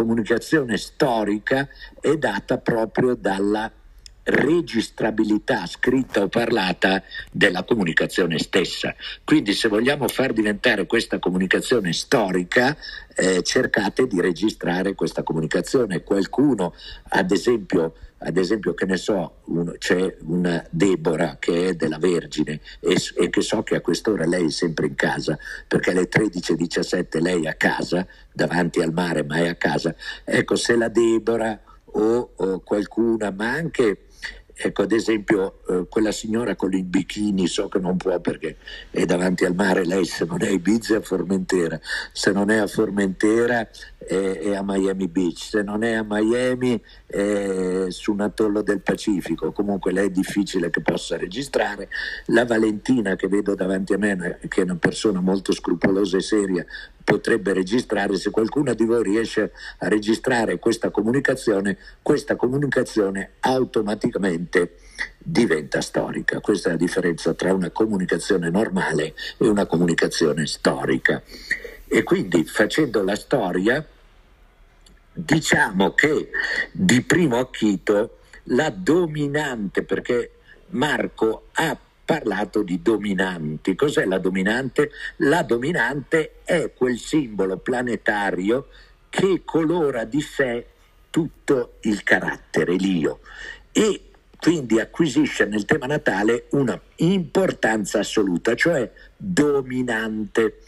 comunicazione storica è data proprio dalla registrabilità scritta o parlata della comunicazione stessa. Quindi se vogliamo far diventare questa comunicazione storica, eh, cercate di registrare questa comunicazione. Qualcuno, ad esempio, ad esempio che ne so, un, c'è una Deborah che è della Vergine e, e, che so che a quest'ora lei è sempre in casa, perché alle 13.17 lei è a casa, davanti al mare, ma è a casa. Ecco, se la Deborah o, o qualcuna, ma anche Ecco, ad esempio, eh, quella signora con il bikini, so che non può perché è davanti al mare, lei se non è a Ibiza è a Formentera, se non è a Formentera è, è a Miami Beach, se non è a Miami è su un atollo del Pacifico, comunque lei è difficile che possa registrare. La Valentina che vedo davanti a me, che è una persona molto scrupolosa e seria, potrebbe registrare, se qualcuno di voi riesce a registrare questa comunicazione, questa comunicazione automaticamente diventa storica. Questa è la differenza tra una comunicazione normale e una comunicazione storica. E quindi facendo la storia, diciamo che di primo acchito la dominante, perché Marco ha parlato di dominanti. Cos'è la dominante? La dominante è quel simbolo planetario che colora di sé tutto il carattere, l'io, e quindi acquisisce nel tema natale una importanza assoluta, cioè dominante.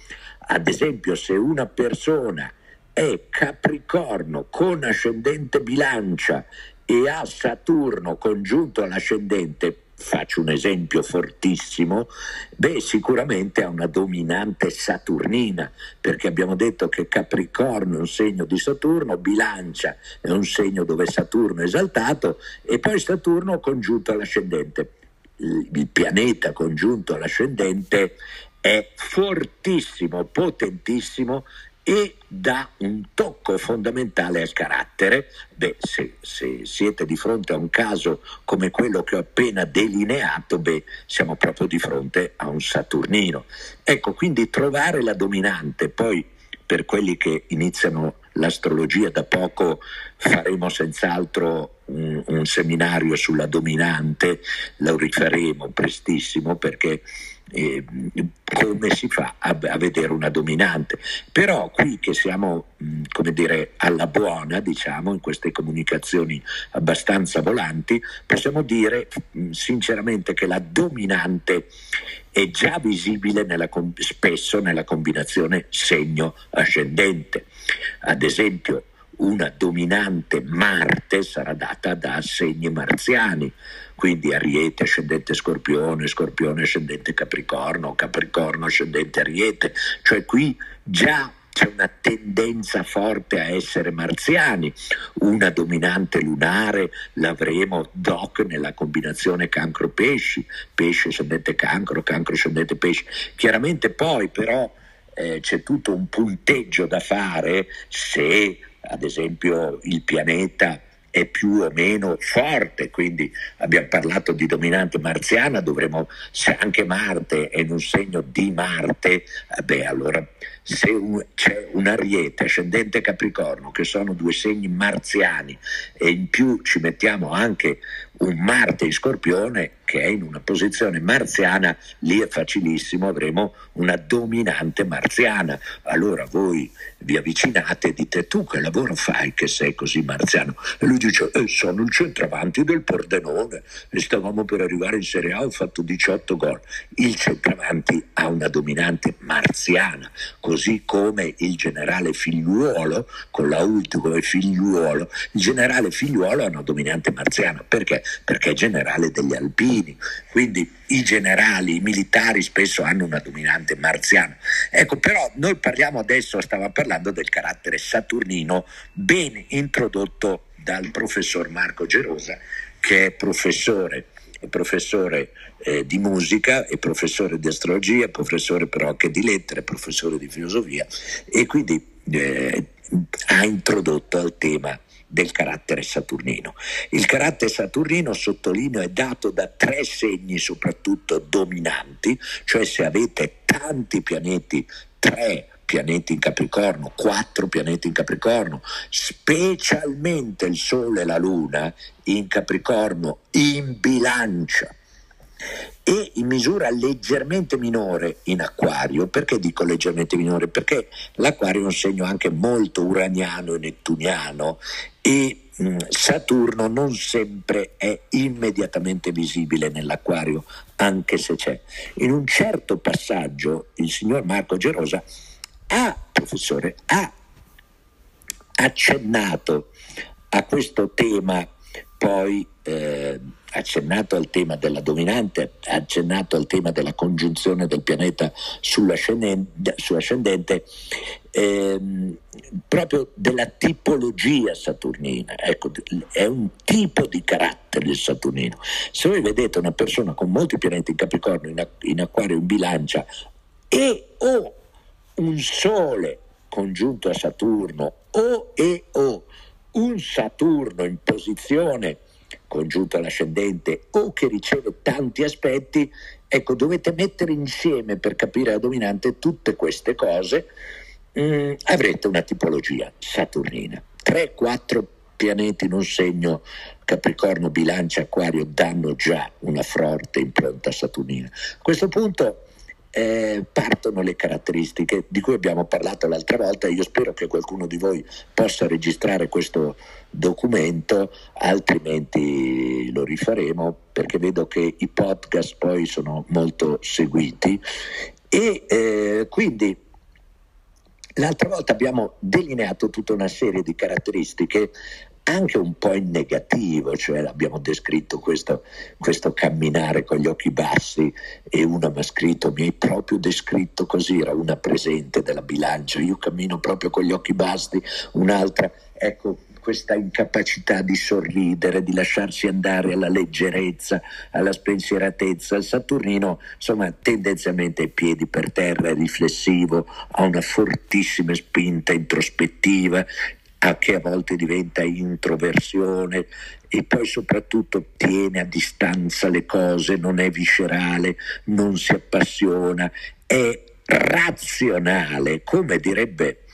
Ad esempio, se una persona è Capricorno con ascendente bilancia e ha Saturno congiunto all'ascendente, faccio un esempio fortissimo, beh sicuramente ha una dominante saturnina, perché abbiamo detto che Capricorno è un segno di Saturno, Bilancia è un segno dove Saturno è esaltato e poi Saturno congiunto all'ascendente. Il pianeta congiunto all'ascendente è fortissimo, potentissimo e dà un tocco fondamentale al carattere. Beh, se, se, siete di fronte a un caso come quello che ho appena delineato, beh, siamo proprio di fronte a un Saturnino. Ecco, quindi trovare la dominante, poi per quelli che iniziano l'astrologia da poco faremo senz'altro un, un seminario sulla dominante, lo rifaremo prestissimo perché eh, come si fa a, a, vedere una dominante. Però qui che siamo, mh, come dire, alla buona, diciamo, in queste comunicazioni abbastanza volanti, possiamo dire mh, sinceramente che la dominante è già visibile nella, spesso nella combinazione segno ascendente. Ad esempio, una dominante Marte sarà data da segni marziani, quindi Ariete ascendente Scorpione, Scorpione ascendente Capricorno, Capricorno ascendente Ariete, cioè qui già c'è una tendenza forte a essere marziani, una dominante lunare l'avremo doc nella combinazione cancro-pesci, pesce ascendente cancro, cancro ascendente pesci. Chiaramente poi però eh, c'è tutto un punteggio da fare se ad esempio il pianeta è più o meno forte, quindi abbiamo parlato di dominante marziana, dovremo, se anche Marte è in un segno di Marte, eh, beh allora se un, c'è un ariete ascendente Capricorno, che sono due segni marziani, e in più ci mettiamo anche un Marte in Scorpione che è in una posizione marziana, lì è facilissimo, avremo una dominante marziana. Allora voi vi avvicinate e dite tu che lavoro fai che sei così marziano? E lui dice eh, sono il centravanti del Pordenone e stavamo per arrivare in Serie A, ho fatto 18 gol. Il centravanti ha una dominante marziana, così come il generale figliuolo, con la ultima figliuolo, il generale figliuolo ha una dominante marziana. Perché? Perché è generale degli alpini. Quindi i generali, i militari spesso hanno una dominante marziana. Ecco, però noi parliamo adesso, stavo parlando del carattere saturnino ben introdotto dal professor Marco Gerosa, che è professore professore eh, di musica e professore di astrologia, professore però anche di lettere, professore di filosofia e quindi eh, ha introdotto al tema del carattere saturnino. Il carattere saturnino, sottolineo, è dato da tre segni soprattutto dominanti, cioè se avete tanti pianeti, tre pianeti in Capricorno, quattro pianeti in Capricorno, specialmente il Sole e la Luna in Capricorno, in bilancia e in misura leggermente minore in acquario. Perché dico leggermente minore? Perché l'acquario è un segno anche molto uraniano e nettuniano e mm, Saturno non sempre è immediatamente visibile nell'acquario, anche se c'è. In un certo passaggio il signor Marco Gerosa ha, professore, ha accennato a questo tema, poi eh, accennato al tema della dominante, accennato al tema della congiunzione del pianeta sull'ascendente, sull'ascendente ehm, proprio della tipologia saturnina. Ecco, è un tipo di carattere il saturnino. Se voi vedete una persona con molti pianeti in Capricorno, in, in Acquario, in Bilancia e o un Sole congiunto a Saturno o e o un Saturno in posizione congiunto all'ascendente o che riceve tanti aspetti, ecco, dovete mettere insieme per capire la dominante tutte queste cose, mh, mm, avrete una tipologia saturnina. 3-4 pianeti in un segno Capricorno, Bilancia, Acquario danno già una forte impronta saturnina. A questo punto eh, partono le caratteristiche di cui abbiamo parlato l'altra volta. Io spero che qualcuno di voi possa registrare questo documento, altrimenti lo rifaremo perché vedo che i podcast poi sono molto seguiti e eh, quindi l'altra volta abbiamo delineato tutta una serie di caratteristiche anche un po' in negativo, cioè abbiamo descritto questo, questo, camminare con gli occhi bassi e una mi ha scritto, mi hai proprio descritto così, era una presente della bilancia, io cammino proprio con gli occhi bassi, un'altra, ecco questa incapacità di sorridere, di lasciarsi andare alla leggerezza, alla spensieratezza. Il Saturnino, insomma, tendenzialmente ai piedi per terra, è riflessivo, ha una fortissima spinta introspettiva che a volte diventa introversione e poi soprattutto tiene a distanza le cose, non è viscerale, non si appassiona, è razionale, come direbbe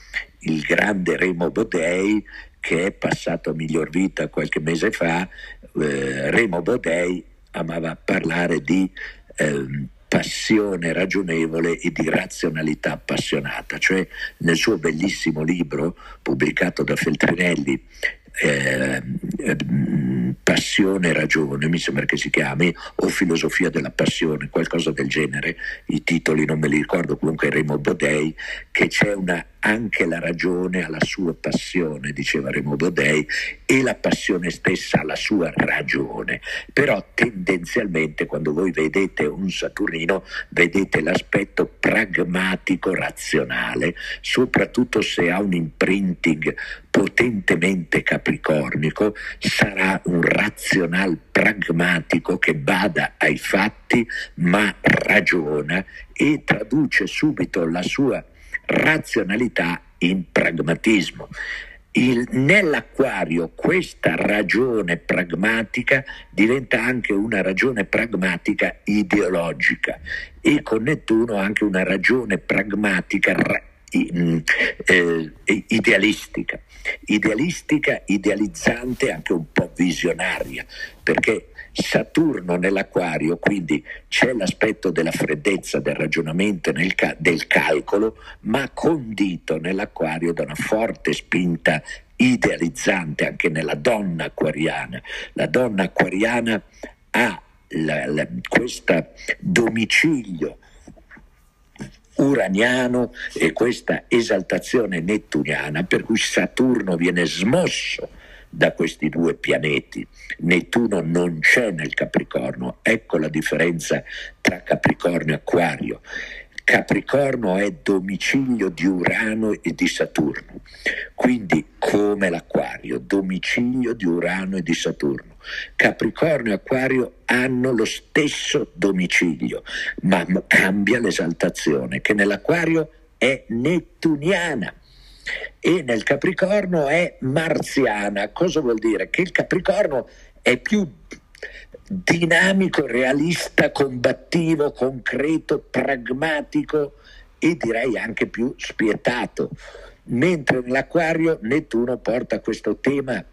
il grande Remo Bodei che è passato a miglior vita qualche mese fa, eh, Remo Bodei amava parlare di eh, passione ragionevole e di razionalità appassionata, cioè nel suo bellissimo libro pubblicato da Feltrinelli, eh, Passione e ragione, mi sembra che si chiami, o Filosofia della passione, qualcosa del genere, i titoli non me li ricordo, comunque Remo Bodei, che c'è una anche la ragione ha la sua passione, diceva Remo Bodei, e la passione stessa ha la sua ragione. Però tendenzialmente quando voi vedete un Saturnino vedete l'aspetto pragmatico razionale, soprattutto se ha un imprinting potentemente capricornico, sarà un razional pragmatico che bada ai fatti ma ragiona e traduce subito la sua razionalità in pragmatismo. Il, nell'acquario questa ragione pragmatica diventa anche una ragione pragmatica ideologica e con Nettuno anche una ragione pragmatica eh, idealistica, idealistica, idealizzante, anche un po' visionaria, perché Saturno nell'acquario, quindi c'è l'aspetto della freddezza del ragionamento, ca- del calcolo, ma condito nell'acquario da una forte spinta idealizzante anche nella donna acquariana. La donna acquariana ha questo domicilio uraniano e questa esaltazione nettuniana per cui Saturno viene smosso da questi due pianeti. Nettuno non c'è nel Capricorno, ecco la differenza tra Capricorno e Acquario. Capricorno è domicilio di Urano e di Saturno, quindi come l'Acquario, domicilio di Urano e di Saturno. Capricorno e Acquario hanno lo stesso domicilio, ma cambia l'esaltazione, che nell'Acquario è nettuniana e nel Capricorno è marziana. Cosa vuol dire? Che il Capricorno è più dinamico, realista, combattivo, concreto, pragmatico e direi anche più spietato, mentre nell'acquario Nettuno porta questo tema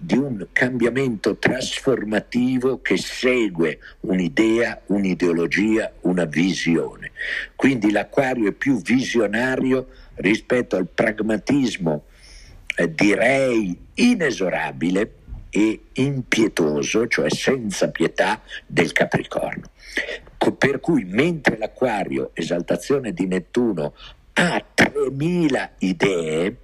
di un cambiamento trasformativo che segue un'idea, un'ideologia, una visione. Quindi l'acquario è più visionario rispetto al pragmatismo, eh, direi inesorabile e impietoso, cioè senza pietà, del Capricorno. Per cui mentre l'Aquario, esaltazione di Nettuno, ha 3000 idee,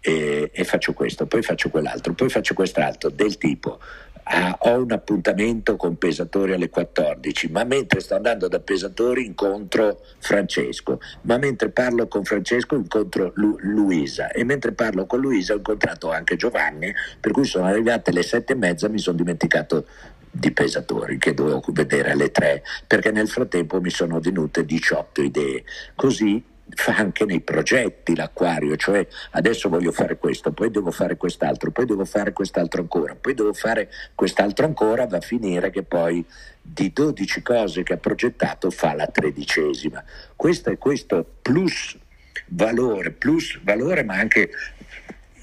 eh, e faccio questo, poi faccio quell'altro, poi faccio quest'altro, del tipo ah, ho un appuntamento con Pesatori alle 14, ma mentre sto andando da Pesatori incontro Francesco, ma mentre parlo con Francesco incontro Lu- Luisa e mentre parlo con Luisa ho incontrato anche Giovanni, per cui sono arrivate le sette e mezza, mi sono dimenticato di pesatori che dovevo vedere alle tre perché nel frattempo mi sono venute 18 idee. Così fa anche nei progetti l'acquario, cioè adesso voglio fare questo, poi devo fare quest'altro, poi devo fare quest'altro ancora, poi devo fare quest'altro ancora, va a finire che poi di 12 cose che ha progettato fa la tredicesima. Questo è questo plus valore, plus valore ma anche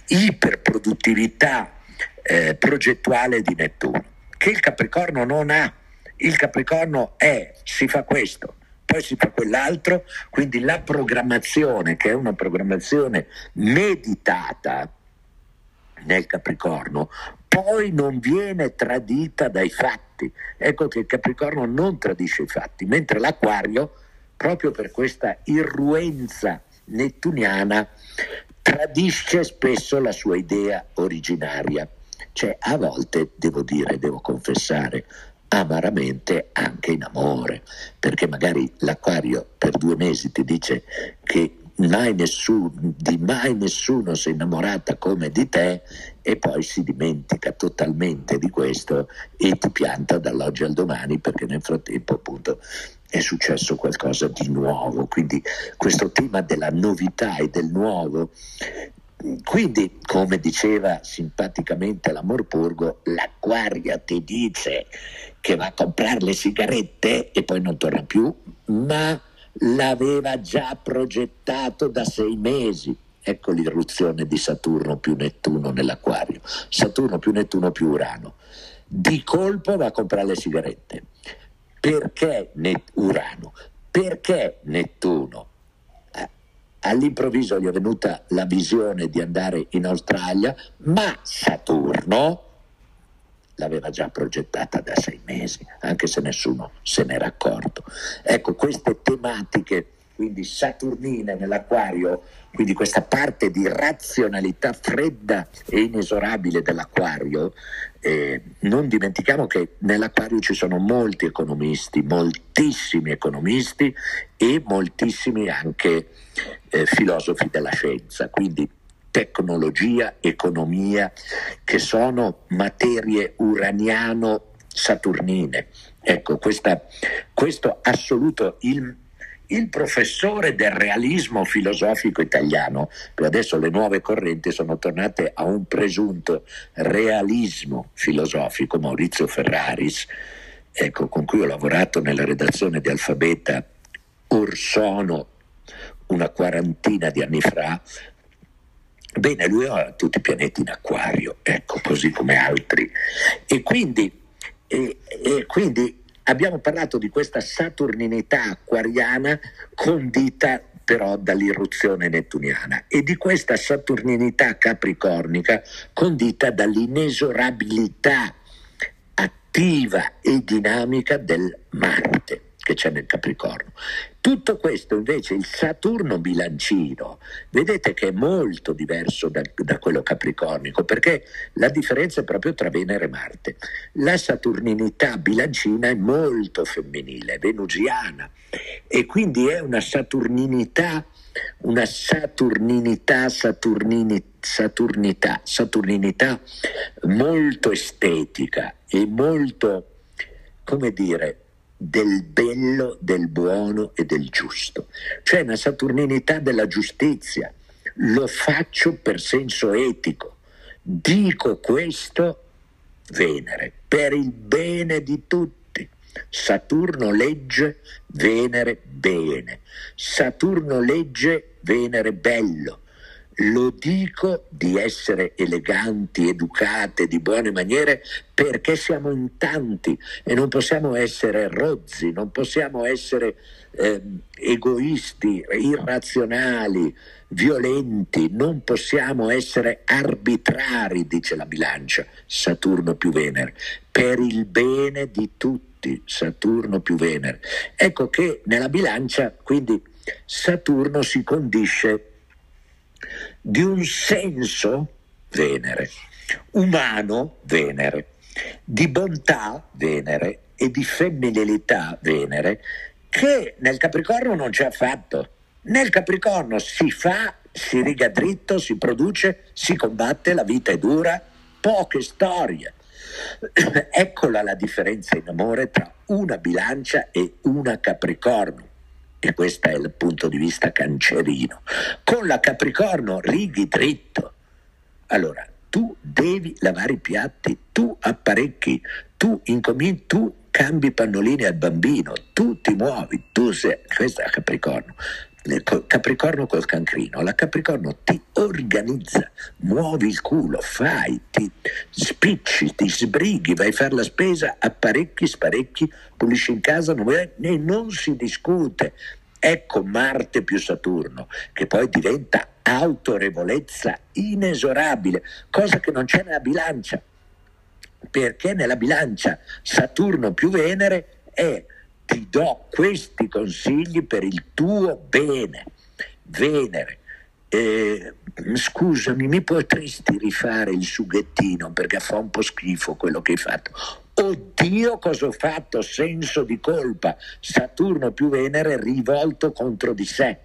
iperproduttività eh, progettuale di Nettuno, che il Capricorno non ha. Il Capricorno è, si fa questo, poi si fa quell'altro, quindi la programmazione, che è una programmazione meditata nel Capricorno, poi non viene tradita dai fatti. Ecco che il Capricorno non tradisce i fatti, mentre l'Aquario, proprio per questa irruenza nettuniana, tradisce spesso la sua idea originaria. Cioè, a volte, devo dire, devo confessare, amaramente anche in amore, perché magari l'acquario per due mesi ti dice che mai nessuno, di mai nessuno si è innamorata come di te e poi si dimentica totalmente di questo e ti pianta dall'oggi al domani perché nel frattempo appunto è successo qualcosa di nuovo. Quindi questo tema della novità e del nuovo quindi, come diceva simpaticamente l'Amorpurgo, l'acquaria ti dice che va a comprare le sigarette e poi non torna più, ma l'aveva già progettato da sei mesi. Ecco l'irruzione di Saturno più Nettuno nell'acquario. Saturno più Nettuno più Urano. Di colpo va a comprare le sigarette. Perché Net- Urano? Perché Nettuno? All'improvviso gli è venuta la visione di andare in Australia, ma Saturno l'aveva già progettata da sei mesi, anche se nessuno se n'era accorto. Ecco, queste tematiche, quindi saturnine nell'acquario, quindi questa parte di razionalità fredda e inesorabile dell'acquario, eh, non dimentichiamo che nell'acquario ci sono molti economisti, moltissimi economisti e moltissimi anche eh, filosofi della scienza, quindi tecnologia, economia, che sono materie uraniano-saturnine. Ecco, questa, questo assoluto, il, il professore del realismo filosofico italiano, adesso le nuove correnti sono tornate a un presunto realismo filosofico, Maurizio Ferraris, ecco, con cui ho lavorato nella redazione di Alfabeta, Orsono, una quarantina di anni fa, bene, lui ha tutti i pianeti in acquario, ecco, così come altri. E quindi, e, e quindi abbiamo parlato di questa saturninità acquariana condita però dall'irruzione nettuniana e di questa saturninità capricornica condita dall'inesorabilità attiva e dinamica del Marte che c'è nel Capricorno. Tutto questo invece il Saturno bilancino, vedete che è molto diverso da, da, quello capricornico, perché la differenza è proprio tra Venere e Marte. La saturninità bilancina è molto femminile, è venusiana, e quindi è una saturninità, una saturninità, saturnini, saturnità, saturninità molto estetica e molto, come dire, del bello, del buono e del giusto. Cioè una saturninità della giustizia. Lo faccio per senso etico. Dico questo, Venere, per il bene di tutti. Saturno legge Venere bene, Saturno legge Venere bello. Lo dico di essere eleganti, educate, di buone maniere perché siamo in tanti e non possiamo essere rozzi, non possiamo essere eh, egoisti, irrazionali, violenti, non possiamo essere arbitrari, dice la bilancia, Saturno più Venere, per il bene di tutti, Saturno più Venere. Ecco che nella bilancia quindi Saturno si condisce di un senso Venere, umano Venere, di bontà Venere e di femminilità Venere che nel Capricorno non c'è affatto. Nel Capricorno si fa, si riga dritto, si produce, si combatte, la vita è dura, poche storie. Eccola la differenza in amore tra una bilancia e una Capricorno. E questo è il punto di vista cancerino. Con la Capricorno righi dritto. Allora, tu devi lavare i piatti, tu apparecchi, tu incominci, tu cambi pannolini al bambino, tu ti muovi, tu sei, questo è Capricorno. Capricorno col cancrino, la Capricorno ti organizza, muovi il culo, fai, ti spicci, ti sbrighi, vai a fare la spesa, apparecchi, sparecchi, pulisci in casa non, e non si discute. Ecco Marte più Saturno, che poi diventa autorevolezza inesorabile, cosa che non c'è nella bilancia, perché nella bilancia Saturno più Venere è ti do questi consigli per il tuo bene. Venere, eh, scusami, mi potresti rifare il sughettino perché fa un po' schifo quello che hai fatto. Oddio, cosa ho fatto? Senso di colpa. Saturno più Venere rivolto contro di sé.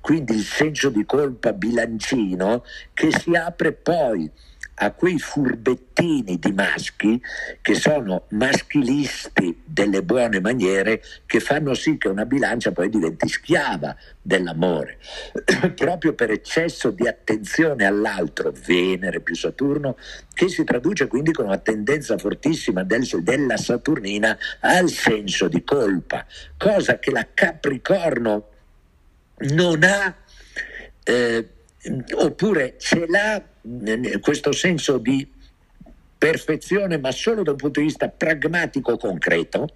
Quindi il senso di colpa bilancino che si apre poi a quei furbettini di maschi che sono maschilisti delle buone maniere che fanno sì che una bilancia poi diventi schiava dell'amore, proprio per eccesso di attenzione all'altro, Venere più Saturno, che si traduce quindi con una tendenza fortissima del, della Saturnina al senso di colpa, cosa che la Capricorno non ha. Eh, oppure ce l'ha questo senso di perfezione, ma solo da un punto di vista pragmatico concreto,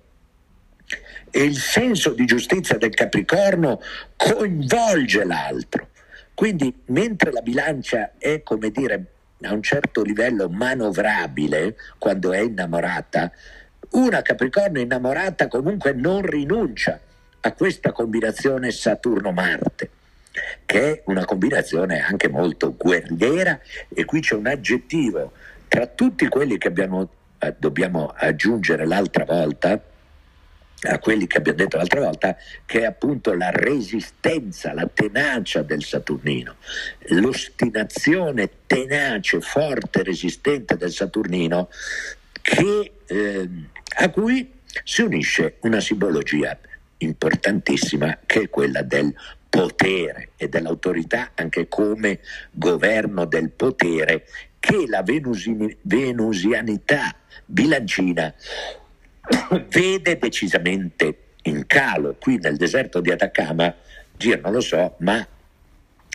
e il senso di giustizia del Capricorno coinvolge l'altro. Quindi, mentre la bilancia è, come dire, a un certo livello manovrabile quando è innamorata, una Capricorno innamorata comunque non rinuncia a questa combinazione Saturno-Marte che è una combinazione anche molto guerriera. E qui c'è un aggettivo. Tra tutti quelli che abbiamo, eh, dobbiamo aggiungere l'altra volta, a quelli che abbiamo detto l'altra volta, che è appunto la resistenza, la tenacia del Saturnino, l'ostinazione tenace, forte, resistente del Saturnino, che, eh, a cui si unisce una simbologia importantissima che è quella del potere e dell'autorità anche come governo del potere che la venusi- venusianità bilancina vede decisamente in calo. Qui nel deserto di Atacama, Gir non lo so, ma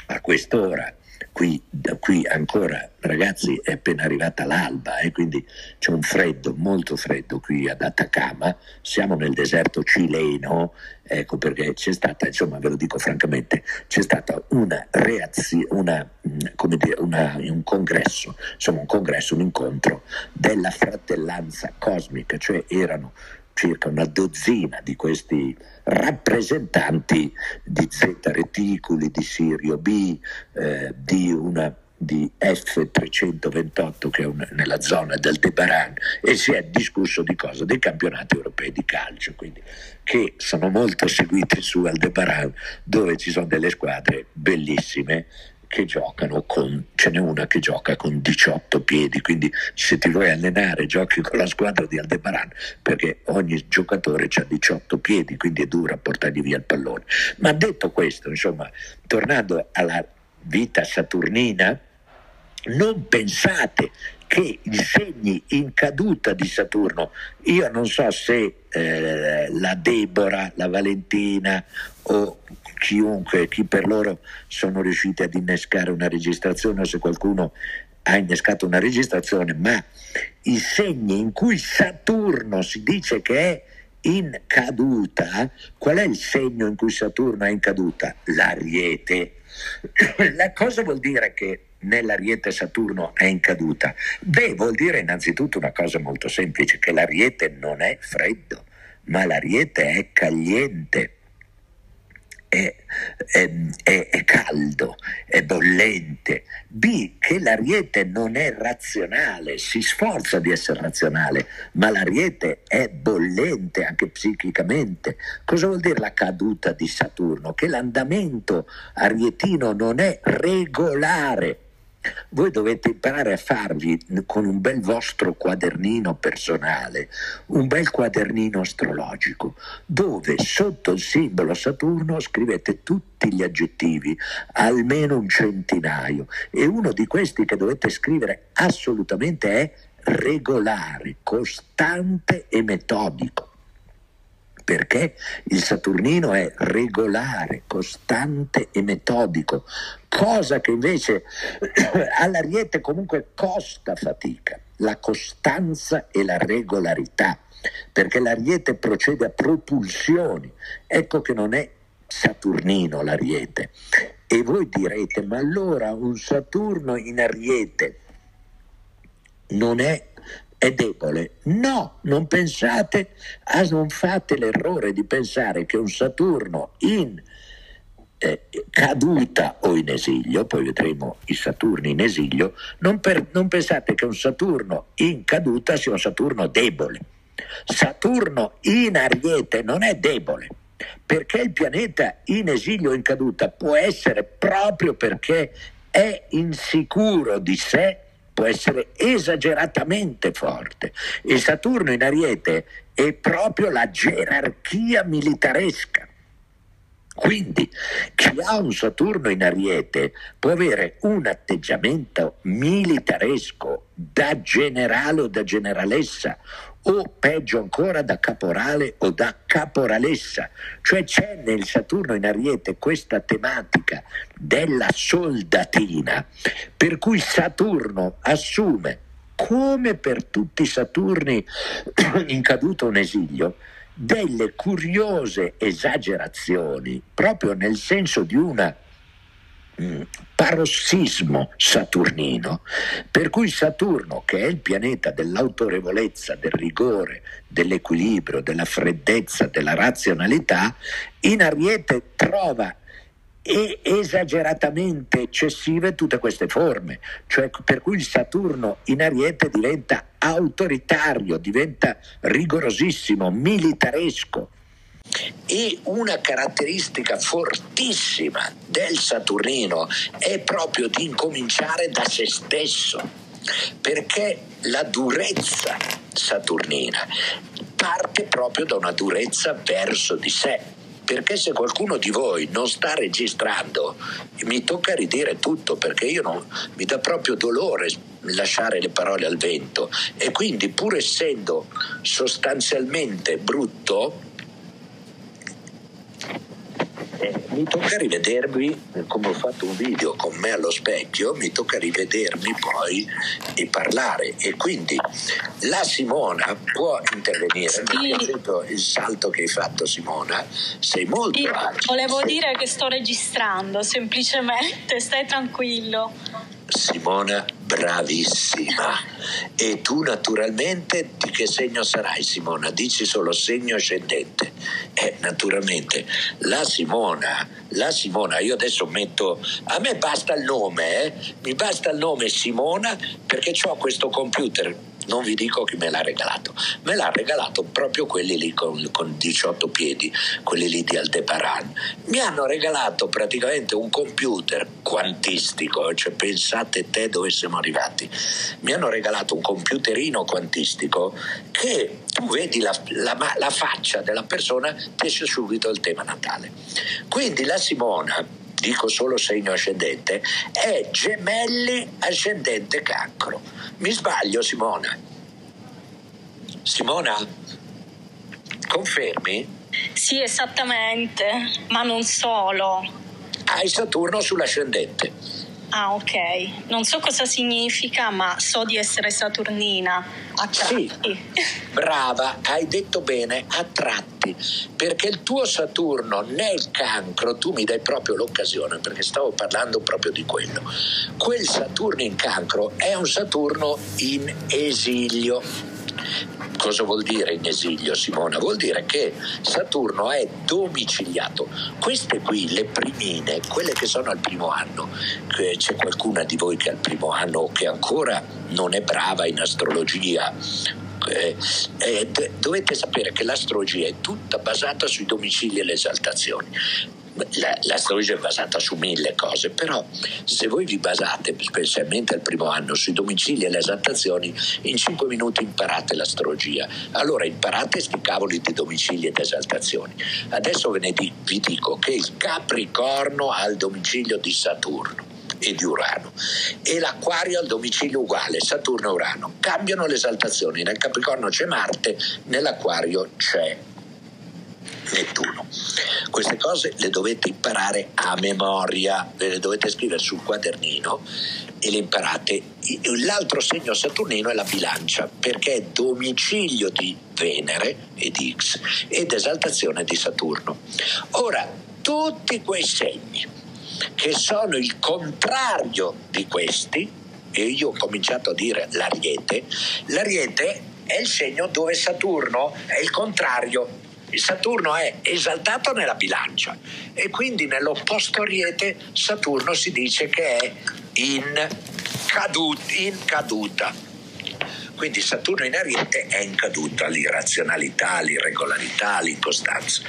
a quest'ora qui, qui ancora ragazzi è appena arrivata l'alba e eh, quindi c'è un freddo, molto freddo qui ad Atacama, siamo nel deserto cileno, ecco perché c'è stata, insomma ve lo dico francamente, c'è stata una reazione, una, mm, dire, una, un congresso, insomma un congresso, un incontro della fratellanza cosmica, cioè erano circa una dozzina di questi rappresentanti di Z reticuli, di Sirio B, eh, di una di F328 che è un, nella zona del Debaran e si è discusso di cosa? Dei campionati europei di calcio, quindi, che sono molto seguiti su Aldebaran dove ci sono delle squadre bellissime che giocano con, ce n'è una che gioca con 18 piedi, quindi se ti vuoi allenare giochi con la squadra di Aldebaran perché ogni giocatore ha 18 piedi, quindi è dura portargli via il pallone. Ma detto questo, insomma, tornando alla vita saturnina, non pensate che i segni in caduta di Saturno, io non so se eh, la Deborah, la Valentina o chiunque, chi per loro sono riusciti ad innescare una registrazione o se qualcuno ha innescato una registrazione, ma i segni in cui Saturno si dice che è in caduta, qual è il segno in cui Saturno è in caduta? L'ariete. La cosa vuol dire che nell'ariete Saturno è in caduta? Beh, vuol dire innanzitutto una cosa molto semplice, che l'ariete non è freddo, ma l'ariete è caliente è, è, è, è, caldo, è bollente. B, che l'ariete non è razionale, si sforza di essere razionale, ma l'ariete è bollente anche psichicamente. Cosa vuol dire la caduta di Saturno? Che l'andamento arietino non è regolare voi dovete imparare a farvi con un bel vostro quadernino personale, un bel quadernino astrologico, dove sotto il simbolo Saturno scrivete tutti gli aggettivi, almeno un centinaio, e uno di questi che dovete scrivere assolutamente è regolare, costante e metodico perché il Saturnino è regolare, costante e metodico, cosa che invece all'Ariete comunque costa fatica, la costanza e la regolarità, perché l'Ariete procede a propulsioni, ecco che non è Saturnino l'Ariete. E voi direte, ma allora un Saturno in Ariete non è è debole. No, non pensate, ah, non fate l'errore di pensare che un Saturno in eh, caduta o in esilio, poi vedremo i Saturni in esilio, non, per, non pensate che un Saturno in caduta sia un Saturno debole. Saturno in Ariete non è debole perché il pianeta in esilio o in caduta può essere proprio perché è insicuro di sé può essere esageratamente forte e Saturno in Ariete è proprio la gerarchia militaresca. Quindi chi ha un Saturno in Ariete può avere un atteggiamento militaresco da generale o da generalessa, o peggio ancora da caporale o da caporalessa, cioè c'è nel Saturno in Ariete questa tematica della soldatina, per cui Saturno assume, come per tutti i Saturni in caduto un esilio, delle curiose esagerazioni, proprio nel senso di una parossismo saturnino, per cui Saturno, che è il pianeta dell'autorevolezza, del rigore, dell'equilibrio, della freddezza, della razionalità, in Ariete trova esageratamente eccessive tutte queste forme, cioè per cui il Saturno in Ariete diventa autoritario, diventa rigorosissimo, militaresco. E una caratteristica fortissima del Saturnino è proprio di incominciare da se stesso, perché la durezza saturnina parte proprio da una durezza verso di sé. Perché se qualcuno di voi non sta registrando, mi tocca ridire tutto perché io non, mi dà proprio dolore lasciare le parole al vento e quindi pur essendo sostanzialmente brutto, eh, mi tocca rivedermi, come ho fatto un video con me allo specchio, mi tocca rivedermi poi e parlare. E quindi la Simona può intervenire. Sì. È piaciuto il salto che hai fatto, Simona. Sei molto Io Volevo dire che sto registrando, semplicemente, stai tranquillo. Simona, bravissima. E tu naturalmente di che segno sarai Simona? Dici solo segno ascendente. Eh, naturalmente, la Simona, la Simona, io adesso metto, a me basta il nome, eh? mi basta il nome Simona perché ho questo computer non vi dico chi me l'ha regalato, me l'ha regalato proprio quelli lì con, con 18 piedi, quelli lì di Aldebaran. Mi hanno regalato praticamente un computer quantistico, cioè pensate te dove siamo arrivati. Mi hanno regalato un computerino quantistico che tu vedi la, la, la faccia della persona, ti esce subito il tema natale. Quindi la Simona dico solo segno ascendente, è gemelli ascendente cancro. Mi sbaglio Simona? Simona? Confermi? Sì, esattamente, ma non solo. Hai Saturno sull'ascendente. Ah, ok. Non so cosa significa, ma so di essere saturnina. A tratti. Sì, brava, hai detto bene, a tratti, perché il tuo Saturno nel cancro, tu mi dai proprio l'occasione, perché stavo parlando proprio di quello. Quel Saturno in cancro è un Saturno in esilio Cosa vuol dire in esilio, Simona? Vuol dire che Saturno è domiciliato. Queste qui, le primine, quelle che sono al primo anno, c'è qualcuna di voi che è al primo anno o che ancora non è brava in astrologia, eh, eh, dovete sapere che l'astrologia è tutta basata sui domicili e le esaltazioni la, l'astrologia è basata su mille cose, però se voi vi basate, specialmente al primo anno, sui domicili e le esaltazioni, in cinque minuti imparate l'astrologia. Allora imparate sti cavoli di domicili ed esaltazioni. Adesso ve ne di, vi dico che il Capricorno ha il domicilio di Saturno e di Urano e l'Aquario ha il domicilio uguale, Saturno e Urano. Cambiano le esaltazioni, nel Capricorno c'è Marte, nell'Aquario c'è Nettuno. Queste cose le dovete imparare a memoria, ve le dovete scrivere sul quadernino e le imparate. L'altro segno saturnino è la bilancia, perché è domicilio di Venere e di X ed esaltazione di Saturno. Ora, tutti quei segni che sono il contrario di questi, e io ho cominciato a dire l'ariete, l'ariete è il segno dove Saturno è il contrario Saturno è esaltato nella bilancia e quindi nell'opposto ariete Saturno si dice che è in, cadut- in caduta. Quindi Saturno in Ariete è in caduta, l'irrazionalità, l'irregolarità, l'incostanza.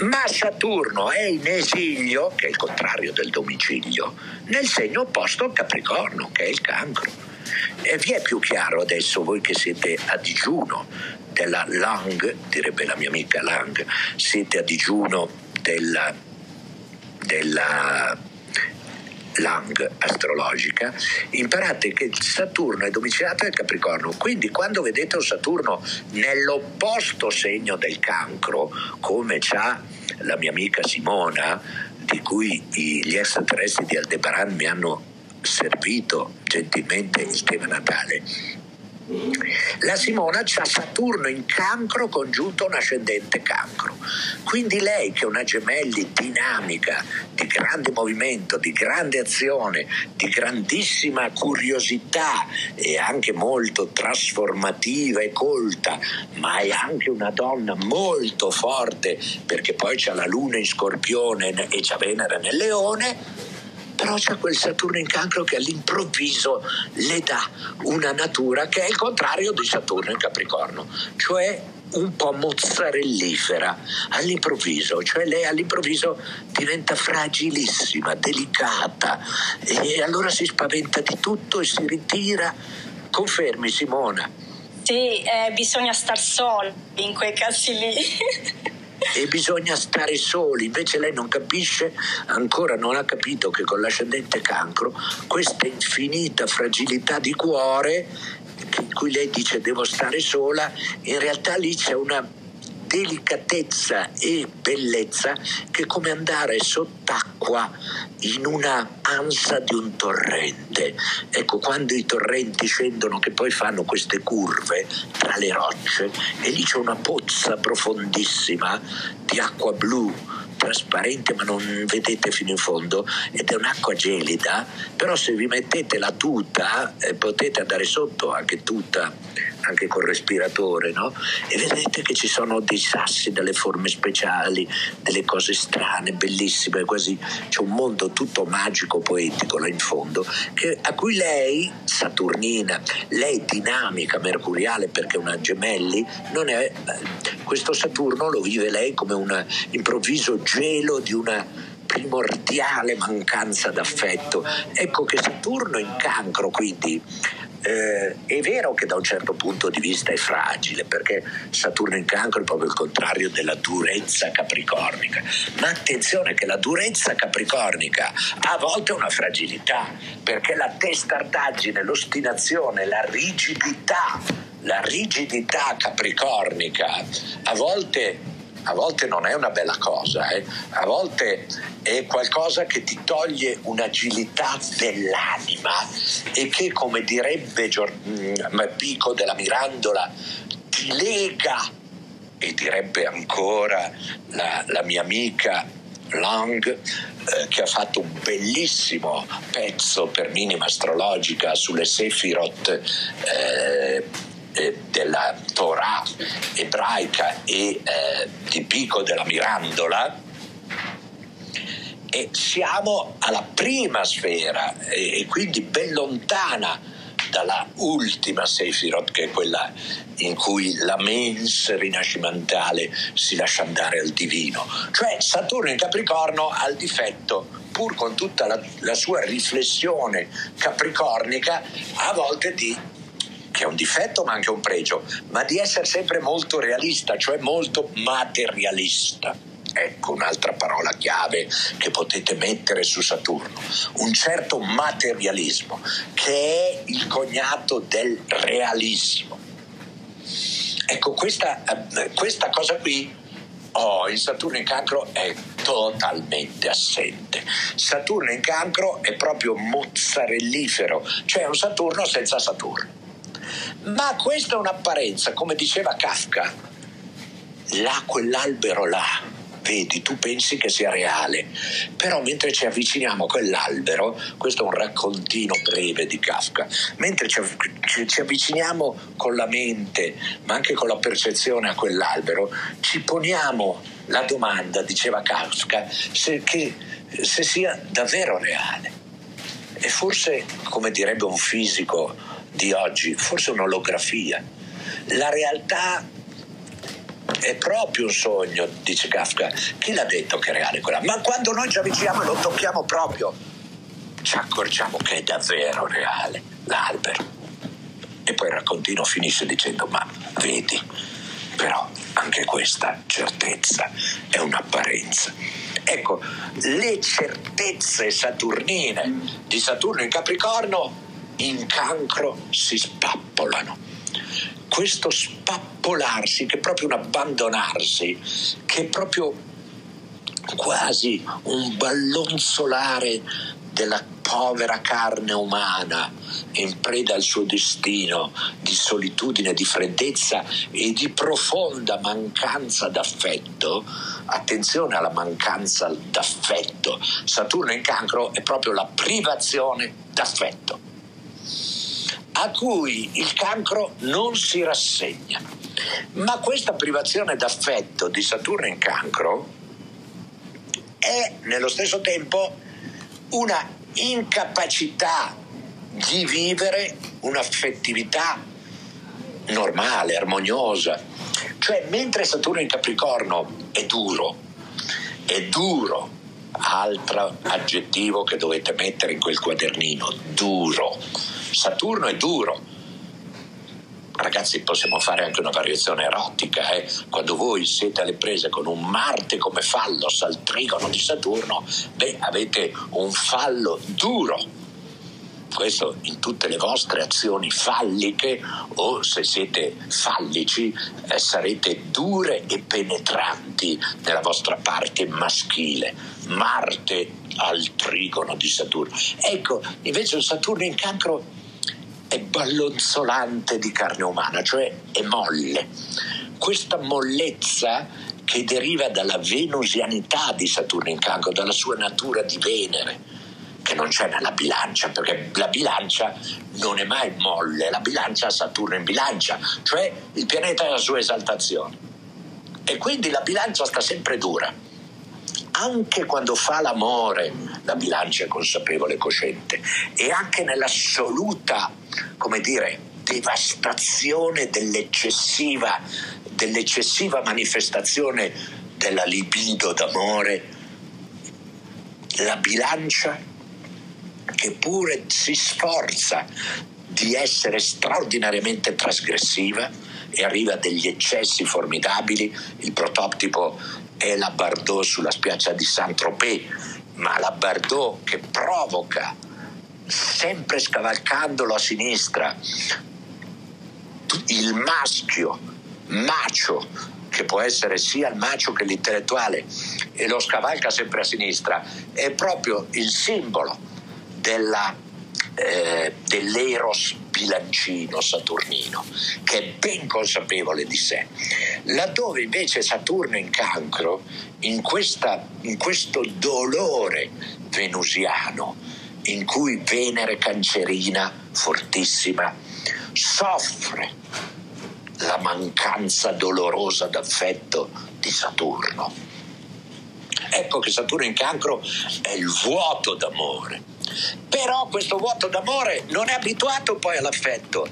Ma Saturno è in esilio, che è il contrario del domicilio, nel segno opposto al Capricorno, che è il cancro. E vi è più chiaro adesso voi che siete a digiuno della Lang, direbbe la mia amica Lang, siete a digiuno della, della Lang astrologica, imparate che Saturno è domiciliato nel Capricorno, quindi quando vedete un Saturno nell'opposto segno del cancro, come c'ha la mia amica Simona, di cui gli extraterrestri di Aldebaran mi hanno servito gentilmente il tema natale, la Simona ha Saturno in cancro congiunto un ascendente cancro. Quindi lei che è una gemelli dinamica, di grande movimento, di grande azione, di grandissima curiosità e anche molto trasformativa e colta, ma è anche una donna molto forte perché poi c'ha la luna in scorpione e c'ha Venere nel leone, però c'è quel Saturno in cancro che all'improvviso le dà una natura che è il contrario di Saturno in Capricorno, cioè un po' mozzarellifera all'improvviso, cioè lei all'improvviso diventa fragilissima, delicata e allora si spaventa di tutto e si ritira. Confermi Simona? Sì, eh, bisogna star soli in quei casi lì. e bisogna stare soli, invece lei non capisce, ancora non ha capito che con l'ascendente cancro questa infinita fragilità di cuore in cui lei dice devo stare sola, in realtà lì c'è una delicatezza e bellezza che è come andare sott'acqua in una ansa di un torrente. Ecco, quando i torrenti scendono che poi fanno queste curve tra le rocce e lì c'è una pozza profondissima di acqua blu trasparente ma non vedete fino in fondo ed è un'acqua gelida però se vi mettete la tuta eh, potete andare sotto anche tutta anche col respiratore, no? E vedete che ci sono dei sassi, delle forme speciali, delle cose strane, bellissime, quasi c'è un mondo tutto magico, poetico là in fondo, che, a cui lei, Saturnina, lei dinamica, mercuriale perché è una gemelli, non è, questo Saturno lo vive lei come un improvviso gelo di una primordiale mancanza d'affetto. Ecco che Saturno in cancro quindi eh, è vero che da un certo punto di vista è fragile, perché Saturno in cancro è proprio il contrario della durezza capricornica. Ma attenzione che la durezza capricornica a volte è una fragilità, perché la testardaggine, l'ostinazione, la rigidità, la rigidità capricornica a volte a volte non è una bella cosa, eh? a volte è qualcosa che ti toglie un'agilità dell'anima e che, come direbbe mm, Pico della Mirandola, ti lega, e direbbe ancora la, la mia amica Long, eh, che ha fatto un bellissimo pezzo per minima astrologica sulle Sefirot. Eh, eh, della Torah ebraica e eh, di Pico della Mirandola, e siamo alla prima sfera e, e quindi ben lontana dalla ultima Sefirot che è quella in cui la mens rinascimentale si lascia andare al divino. Cioè Saturno in Capricorno ha il difetto, pur con tutta la, la sua riflessione capricornica, a volte di che è un difetto ma anche un pregio, ma di essere sempre molto realista, cioè molto materialista. Ecco un'altra parola chiave che potete mettere su Saturno, un certo materialismo che è il cognato del realismo. Ecco, questa, questa cosa qui oh, il Saturno in cancro è totalmente assente. Saturno in cancro è proprio mozzarellifero, cioè un Saturno senza Saturno. Ma questa è un'apparenza, come diceva Kafka, là quell'albero là, vedi, tu pensi che sia reale, però mentre ci avviciniamo a quell'albero, questo è un raccontino breve di Kafka, mentre ci, ci, ci avviciniamo con la mente, ma anche con la percezione a quell'albero, ci poniamo la domanda, diceva Kafka, se, che, se sia davvero reale. E forse, come direbbe un fisico, di oggi, forse un'olografia. La realtà è proprio un sogno, dice Kafka. Chi l'ha detto che è reale quella? Ma quando noi ci avviciniamo e lo tocchiamo proprio, ci accorgiamo che è davvero reale l'albero. E poi il raccontino finisce dicendo, ma vedi, però anche questa certezza è un'apparenza. Ecco, le certezze saturnine di Saturno in Capricorno in cancro si spappolano. Questo spappolarsi, che è proprio un abbandonarsi, che è proprio quasi un ballonzolare della povera carne umana in preda al suo destino di solitudine, di freddezza e di profonda mancanza d'affetto, attenzione alla mancanza d'affetto, Saturno in cancro è proprio la privazione d'affetto a cui il cancro non si rassegna. Ma questa privazione d'affetto di Saturno in cancro è nello stesso tempo una incapacità di vivere un'affettività normale, armoniosa. Cioè, mentre Saturno in Capricorno è duro, è duro, altro aggettivo che dovete mettere in quel quadernino, duro Saturno è duro. Ragazzi, possiamo fare anche una variazione erotica, eh? quando voi siete alle prese con un Marte come fallo al trigono di Saturno, beh, avete un fallo duro. Questo in tutte le vostre azioni falliche o se siete fallici eh, sarete dure e penetranti nella vostra parte maschile. Marte al trigono di Saturno. Ecco, invece Saturno in cancro è ballonzolante di carne umana, cioè è molle. Questa mollezza che deriva dalla venusianità di Saturno in cancro, dalla sua natura di Venere, che non c'è nella bilancia, perché la bilancia non è mai molle, la bilancia ha Saturno in bilancia, cioè il pianeta è la sua esaltazione. E quindi la bilancia sta sempre dura anche quando fa l'amore, la bilancia consapevole e cosciente, e anche nell'assoluta, come dire, devastazione dell'eccessiva, dell'eccessiva manifestazione della libido d'amore, la bilancia che pure si sforza di essere straordinariamente trasgressiva e arriva a degli eccessi formidabili. Il prototipo è la Bardot sulla spiaggia di Saint-Tropez, ma la Bardot che provoca, sempre scavalcandolo a sinistra, il maschio, macio, che può essere sia il macio che l'intellettuale, e lo scavalca sempre a sinistra, è proprio il simbolo della, eh, dell'eros bilancino saturnino, che è ben consapevole di sé. Laddove invece Saturno in cancro, in, questa, in questo dolore venusiano, in cui Venere cancerina, fortissima, soffre la mancanza dolorosa d'affetto di Saturno. Ecco che Saturno in cancro è il vuoto d'amore. Però questo vuoto d'amore non è abituato poi all'affetto.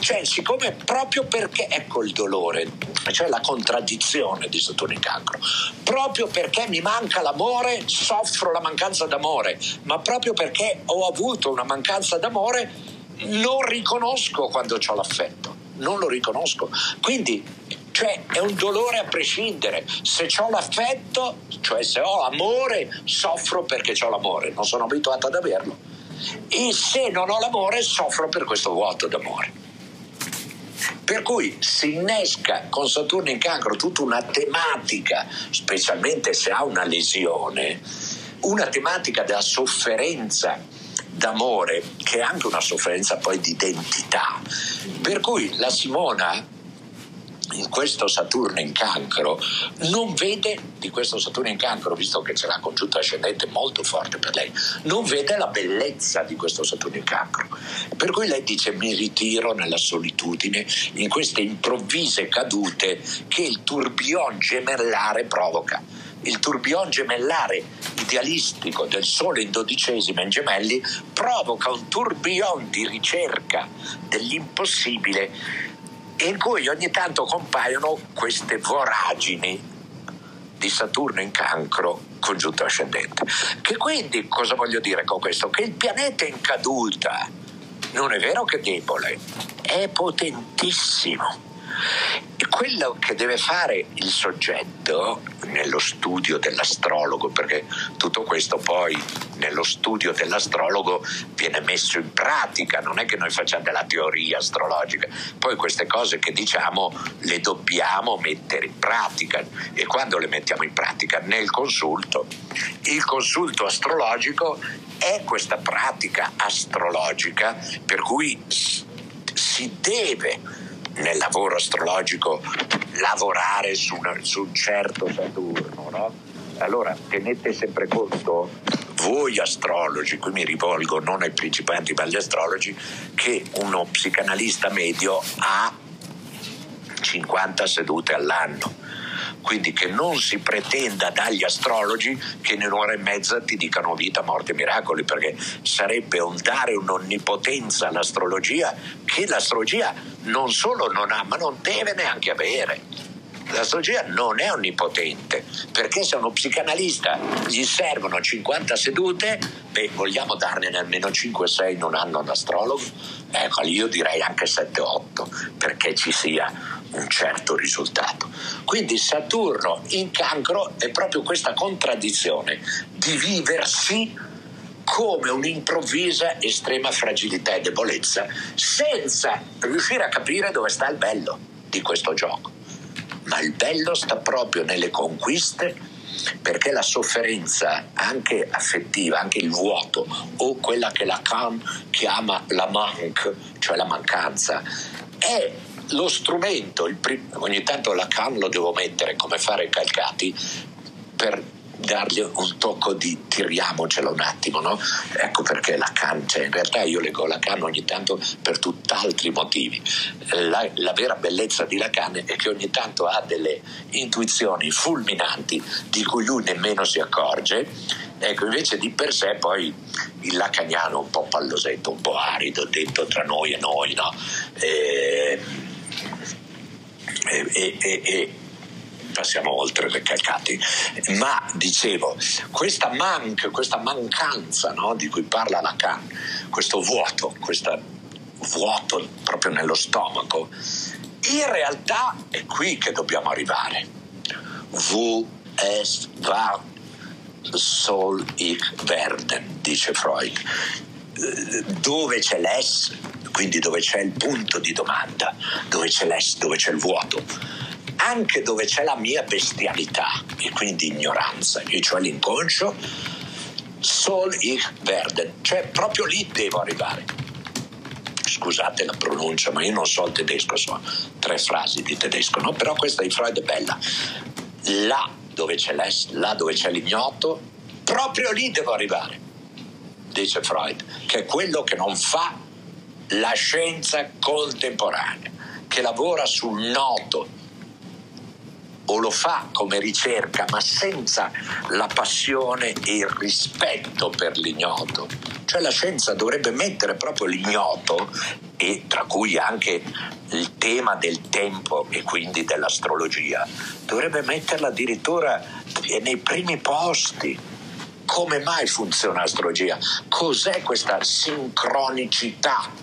Cioè, siccome proprio perché, ecco il dolore, cioè la contraddizione di Saturno in cancro, proprio perché mi manca l'amore, soffro la mancanza d'amore, ma proprio perché ho avuto una mancanza d'amore, non riconosco quando ho l'affetto, non lo riconosco. Quindi cioè è un dolore a prescindere. Se ho l'affetto, cioè se ho amore, soffro perché ho l'amore, non sono abituato ad averlo. E se non ho l'amore, soffro per questo vuoto d'amore. Per cui si innesca con Saturno in cancro tutta una tematica, specialmente se ha una lesione, una tematica della sofferenza d'amore che è anche una sofferenza poi di identità. Per cui la Simona in questo Saturno in cancro non vede di questo Saturno in cancro, visto che c'è la congiunta ascendente molto forte per lei, non vede la bellezza di questo Saturno in cancro. Per cui lei dice mi ritiro nella solitudine, in queste improvvise cadute che il tourbillon gemellare provoca il tourbillon gemellare idealistico del Sole in dodicesima in gemelli provoca un tourbillon di ricerca dell'impossibile in cui ogni tanto compaiono queste voragini di Saturno in cancro congiunto ascendente. Che quindi cosa voglio dire con questo? Che il pianeta in caduta non è vero che è debole, è potentissimo quello che deve fare il soggetto nello studio dell'astrologo, perché tutto questo poi nello studio dell'astrologo viene messo in pratica, non è che noi facciamo della teoria astrologica, poi queste cose che diciamo le dobbiamo mettere in pratica e quando le mettiamo in pratica? Nel consulto. Il consulto astrologico è questa pratica astrologica per cui si deve nel lavoro astrologico lavorare su, una, su un certo Saturno, no? Allora tenete sempre conto, voi astrologi, qui mi rivolgo non ai principanti ma agli astrologi, che uno psicanalista medio ha 50 sedute all'anno quindi che non si pretenda dagli astrologi che in un'ora e mezza ti dicano vita, morte e miracoli, perché sarebbe un dare un'onnipotenza all'astrologia che l'astrologia non solo non ha, ma non deve neanche avere. L'astrologia non è onnipotente, perché se a uno psicanalista gli servono 50 sedute, beh, vogliamo darne almeno 5-6 in un anno ad astrologo? Ecco, io direi anche 7-8, perché ci sia un certo risultato. Quindi Saturno in cancro è proprio questa contraddizione di viversi come un'improvvisa estrema fragilità e debolezza senza riuscire a capire dove sta il bello di questo gioco. Ma il bello sta proprio nelle conquiste perché la sofferenza anche affettiva, anche il vuoto o quella che Lacan chiama la manque, cioè la mancanza, è lo strumento, prim- ogni tanto Lacan lo devo mettere come fare calcati per dargli un tocco di tiriamocelo un attimo, no? Ecco perché Lacan, cioè in realtà io leggo Lacan ogni tanto per tutt'altri motivi. La, la, vera bellezza di Lacan è che ogni tanto ha delle intuizioni fulminanti di cui lui nemmeno si accorge. Ecco, invece di per sé poi il lacaniano un po' pallosetto, un po' arido, detto tra noi e noi, no? E, e, e, e passiamo oltre le calcati, ma dicevo, questa manca, questa mancanza no, di cui parla Lacan, questo vuoto, questa vuoto proprio nello stomaco, in realtà è qui che dobbiamo arrivare. Wo es war soll ich werden, dice Freud. Dove c'è l'es, quindi dove c'è il punto di domanda, dove c'è l'es, dove c'è il vuoto, anche dove c'è la mia bestialità e quindi ignoranza, e cioè l'inconscio, soll ich werden, cioè proprio lì devo arrivare. Scusate la pronuncia, ma io non so il tedesco, so tre frasi di tedesco, no? però questa di Freud è bella. Là dove c'è l'es, là dove c'è l'ignoto, proprio lì devo arrivare, dice Freud, che è quello che non fa la scienza contemporanea, che lavora sul noto o lo fa come ricerca, ma senza la passione e il rispetto per l'ignoto. Cioè la scienza dovrebbe mettere proprio l'ignoto, e tra cui anche il tema del tempo e quindi dell'astrologia, dovrebbe metterla addirittura nei primi posti. Come mai funziona l'astrologia? Cos'è questa sincronicità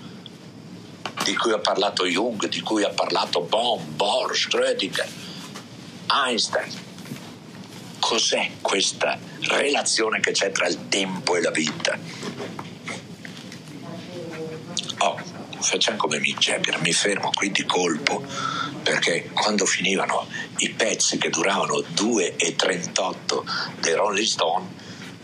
di cui ha parlato Jung, di cui ha parlato Bohm, Bohr, Schrödinger? Einstein. Cos'è questa relazione che c'è tra il tempo e la vita? Oh, facciamo come Mick Jagger, mi fermo qui di colpo perché quando finivano i pezzi che duravano 2 e 38 dei Rolling Stone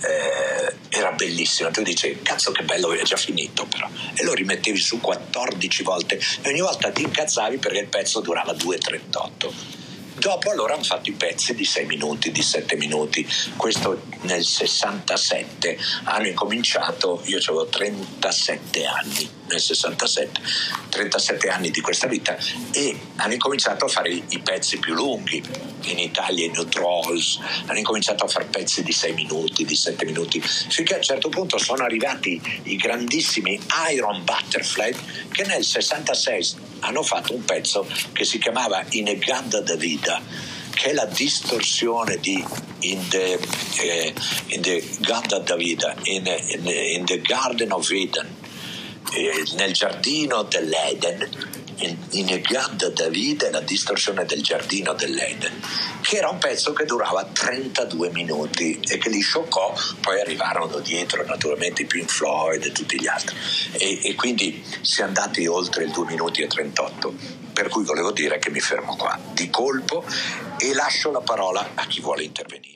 eh, era bellissimo. Tu dici, cazzo che bello, è già finito però. E lo rimettevi su 14 volte e ogni volta ti incazzavi perché il pezzo durava 2,38 Dopo allora hanno fatto i pezzi di 6 minuti, di 7 minuti. Questo nel 67 hanno incominciato, io avevo 37 anni nel 67, 37 anni di questa vita e hanno incominciato a fare i, pezzi più lunghi. In Italia i New Trolls hanno incominciato a fare pezzi di 6 minuti, di 7 minuti, finché a un certo punto sono arrivati i grandissimi Iron Butterfly che nel 66 hanno fatto un pezzo che si chiamava In a Ganda da Vida, che è la distorsione di In the, eh, in the Ganda da Vida, in, in, in the Garden of Eden, nel giardino dell'Eden in, in Gad Davide la distorsione del giardino dell'Eden, che era un pezzo che durava 32 minuti e che li scioccò, poi arrivarono dietro naturalmente i Pink Floyd e tutti gli altri. E, e quindi si è andati oltre il 2 minuti e 38 per cui volevo dire che mi fermo qua. Di colpo e lascio la parola a chi vuole intervenire.